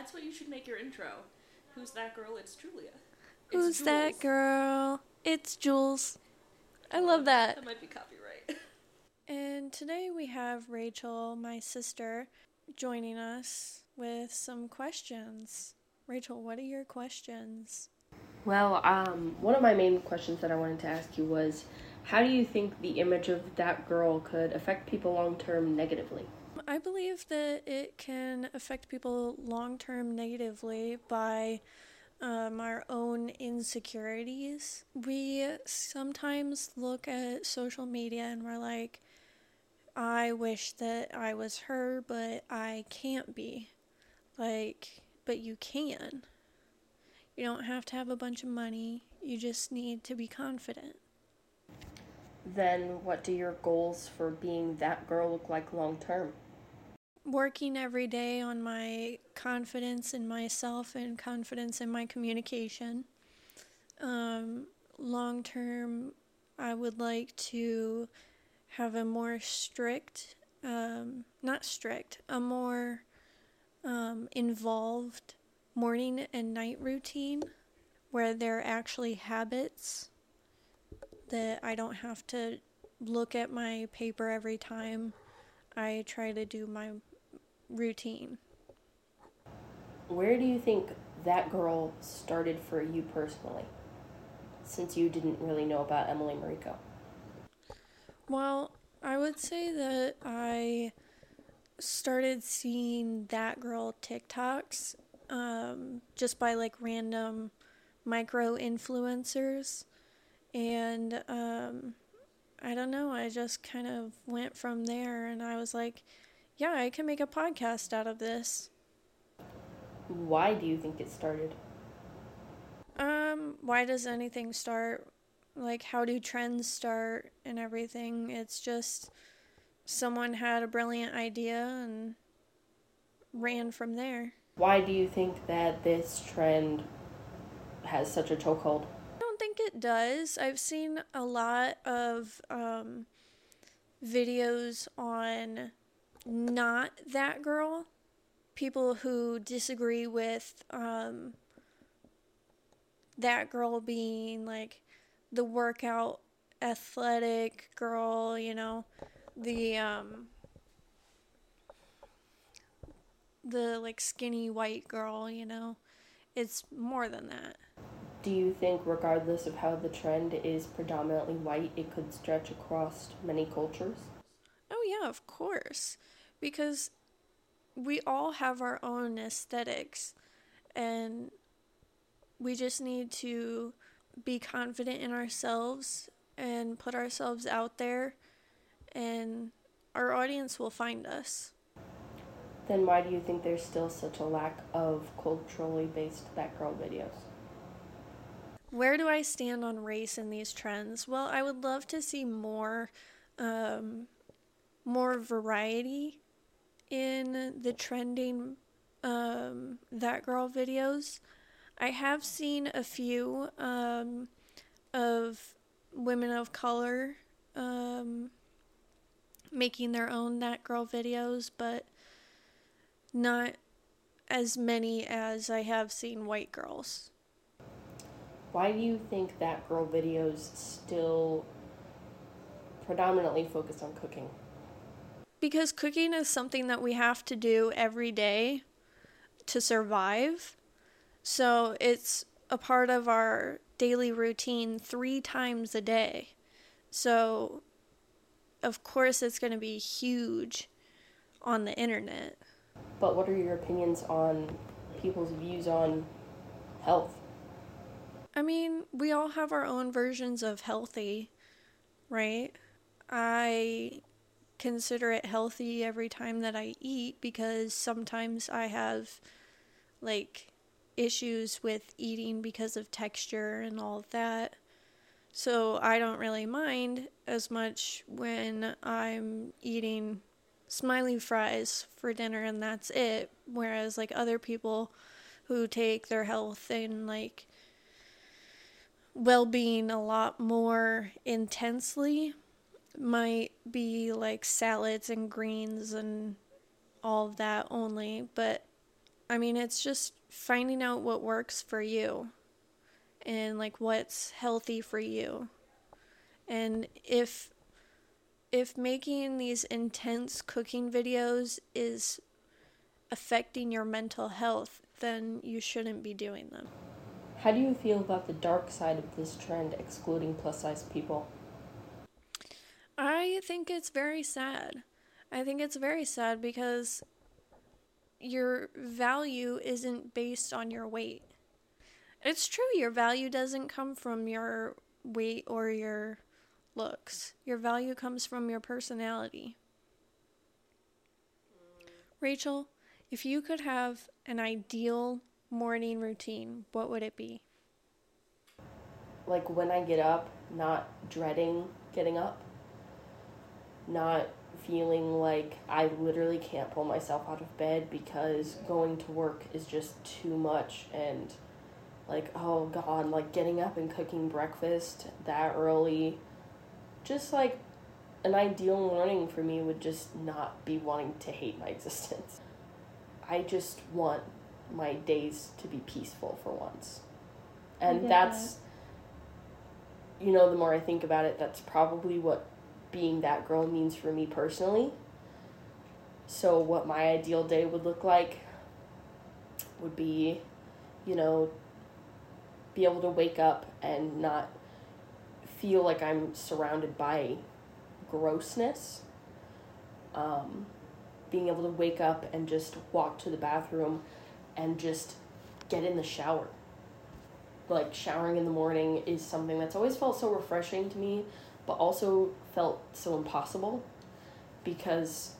That's what you should make your intro. Who's that girl? It's Julia. It's Who's that girl? It's Jules. I love that. That might be copyright. And today we have Rachel, my sister, joining us with some questions. Rachel, what are your questions? Well, um, one of my main questions that I wanted to ask you was how do you think the image of that girl could affect people long term negatively? I believe that it can affect people long term negatively by um, our own insecurities. We sometimes look at social media and we're like, I wish that I was her, but I can't be. Like, but you can. You don't have to have a bunch of money, you just need to be confident. Then, what do your goals for being that girl look like long term? Working every day on my confidence in myself and confidence in my communication. Um, long term, I would like to have a more strict, um, not strict, a more um, involved morning and night routine where there are actually habits that I don't have to look at my paper every time I try to do my routine. Where do you think that girl started for you personally? Since you didn't really know about Emily Mariko. Well, I would say that I started seeing that girl TikToks um, just by like random micro influencers. And um, I don't know, I just kind of went from there and I was like, yeah, I can make a podcast out of this. Why do you think it started? Um, why does anything start? Like, how do trends start and everything? It's just someone had a brilliant idea and ran from there. Why do you think that this trend has such a chokehold? I don't think it does. I've seen a lot of um, videos on not that girl, people who disagree with um, that girl being like the workout athletic girl, you know, the um the like skinny white girl, you know. It's more than that. Do you think, regardless of how the trend is predominantly white, it could stretch across many cultures? Oh, yeah, of course. Because we all have our own aesthetics, and we just need to be confident in ourselves and put ourselves out there, and our audience will find us. Then why do you think there's still such a lack of culturally based that girl videos? Where do I stand on race in these trends? Well, I would love to see more, um, more variety in the trending um, that girl videos. I have seen a few um, of women of color um, making their own that girl videos, but not as many as I have seen white girls. Why do you think that girl videos still predominantly focus on cooking? Because cooking is something that we have to do every day to survive. So it's a part of our daily routine three times a day. So, of course, it's going to be huge on the internet. But what are your opinions on people's views on health? I mean, we all have our own versions of healthy, right? I consider it healthy every time that I eat because sometimes I have like issues with eating because of texture and all of that. So I don't really mind as much when I'm eating smiley fries for dinner and that's it. Whereas like other people who take their health and like well being a lot more intensely might be like salads and greens and all of that only. But I mean, it's just finding out what works for you and like what's healthy for you. And if if making these intense cooking videos is affecting your mental health, then you shouldn't be doing them. How do you feel about the dark side of this trend excluding plus size people? I think it's very sad. I think it's very sad because your value isn't based on your weight. It's true, your value doesn't come from your weight or your looks. Your value comes from your personality. Rachel, if you could have an ideal morning routine, what would it be? Like when I get up, not dreading getting up, not feeling like I literally can't pull myself out of bed because going to work is just too much and like oh god like getting up and cooking breakfast that early just like an ideal morning for me would just not be wanting to hate my existence. I just want my days to be peaceful for once. And that's you know the more i think about it that's probably what being that girl means for me personally so what my ideal day would look like would be you know be able to wake up and not feel like I'm surrounded by grossness. Um, being able to wake up and just walk to the bathroom and just get in the shower. Like, showering in the morning is something that's always felt so refreshing to me, but also felt so impossible because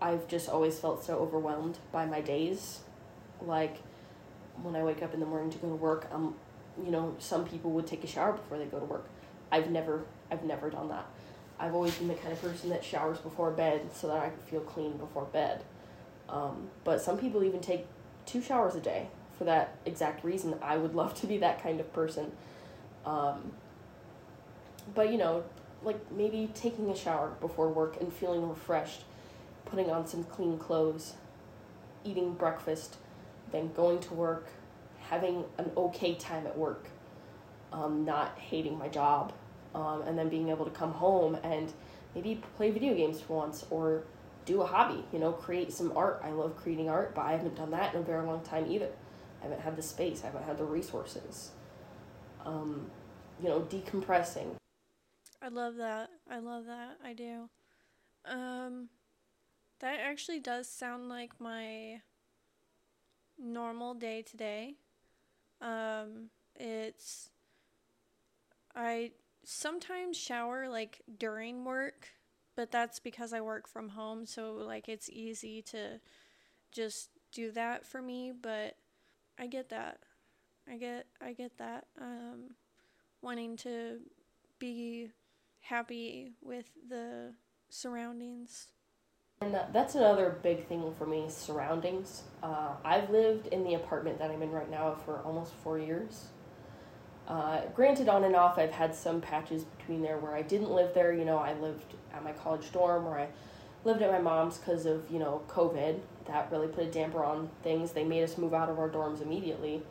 I've just always felt so overwhelmed by my days. Like, when I wake up in the morning to go to work, I'm you know, some people would take a shower before they go to work. I've never I've never done that. I've always been the kind of person that showers before bed so that I can feel clean before bed. Um, but some people even take two showers a day for that exact reason. I would love to be that kind of person. Um, but you know, like maybe taking a shower before work and feeling refreshed, putting on some clean clothes, eating breakfast, then going to work, having an okay time at work, um, not hating my job, um, and then being able to come home and maybe play video games for once or do a hobby, you know, create some art. I love creating art, but I haven't done that in a very long time either. I haven't had the space, I haven't had the resources. Um, you know, decompressing. I love that. I love that. I do. Um, that actually does sound like my normal day today. Um, it's I sometimes shower like during work, but that's because I work from home, so like it's easy to just do that for me, but I get that. I get I get that um wanting to be happy with the surroundings. And that's another big thing for me surroundings. Uh, I've lived in the apartment that I'm in right now for almost four years. Uh, granted, on and off, I've had some patches between there where I didn't live there. You know, I lived at my college dorm or I lived at my mom's because of, you know, COVID. That really put a damper on things. They made us move out of our dorms immediately.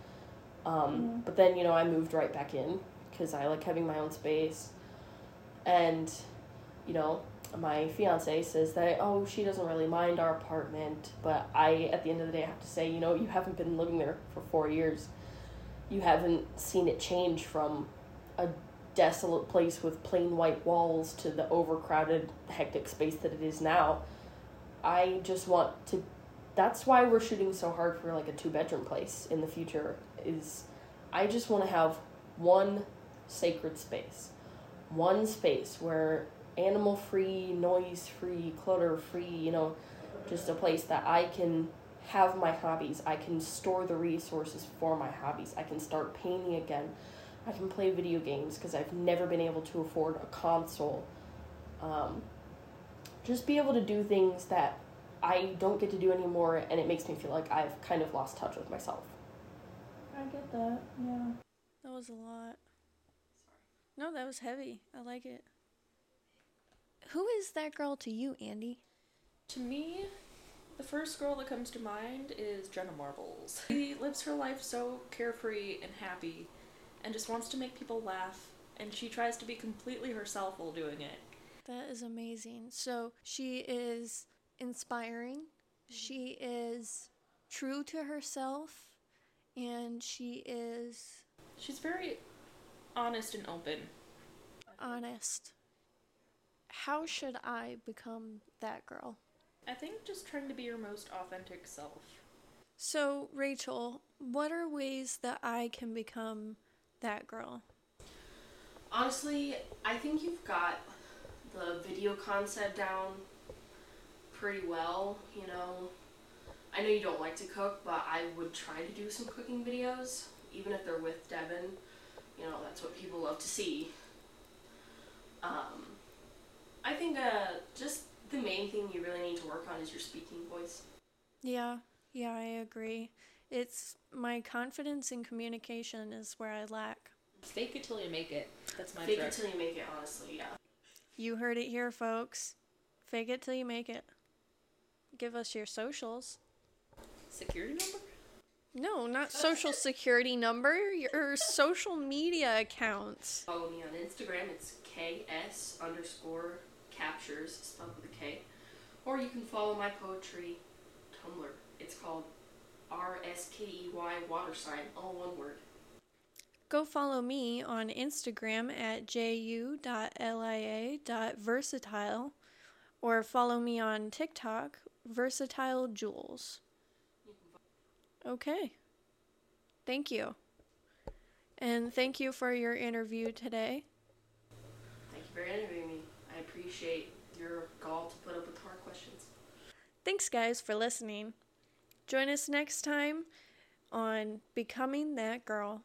Um, mm-hmm. But then, you know, I moved right back in because I like having my own space. And, you know, my fiance says that oh she doesn't really mind our apartment but i at the end of the day have to say you know you haven't been living there for four years. You haven't seen it change from a desolate place with plain white walls to the overcrowded hectic space that it is now. I just want to that's why we're shooting so hard for like a two bedroom place in the future is i just want to have one sacred space one space where animal free, noise free, clutter free, you know, just a place that I can have my hobbies. I can store the resources for my hobbies. I can start painting again. I can play video games because I've never been able to afford a console. Um, just be able to do things that I don't get to do anymore, and it makes me feel like I've kind of lost touch with myself. I get that, yeah. That was a lot. No, that was heavy. I like it. Who is that girl to you, Andy? To me, The first girl that comes to mind is Jenna Marbles. She lives her life so carefree and happy and just wants to make people laugh, and she tries to be completely herself while doing it. That is amazing. So she is inspiring, mm-hmm. she is true to herself, and she is She's very honest and open. Honest. How should I become that girl? I think just trying to be your most authentic self. So, Rachel, what are ways that I can become that girl? Honestly, I think you've got the video concept down pretty well, you know. I know you don't like to cook, but I would try to do some cooking videos, even if they're with Devin. You know, that's what people love to see. Um, I think uh, just the main thing you really need to work on is your speaking voice. Yeah, yeah, I agree. It's my confidence in communication is where I lack. Fake it till you make it. That's my Fake trick. it till you make it, honestly, yeah. You heard it here, folks. Fake it till you make it. Give us your socials. Security number? No, not social security number, your social media accounts. Follow me on Instagram. It's KS underscore captures, spelled with a K. Or you can follow my poetry Tumblr. It's called R S K E Y water sign, all one word. Go follow me on Instagram at ju.lia.versatile or follow me on TikTok, Versatile Jules. Okay. Thank you. And thank you for your interview today. Thank you for interviewing me. I appreciate your gall to put up with hard questions. Thanks, guys, for listening. Join us next time on Becoming That Girl.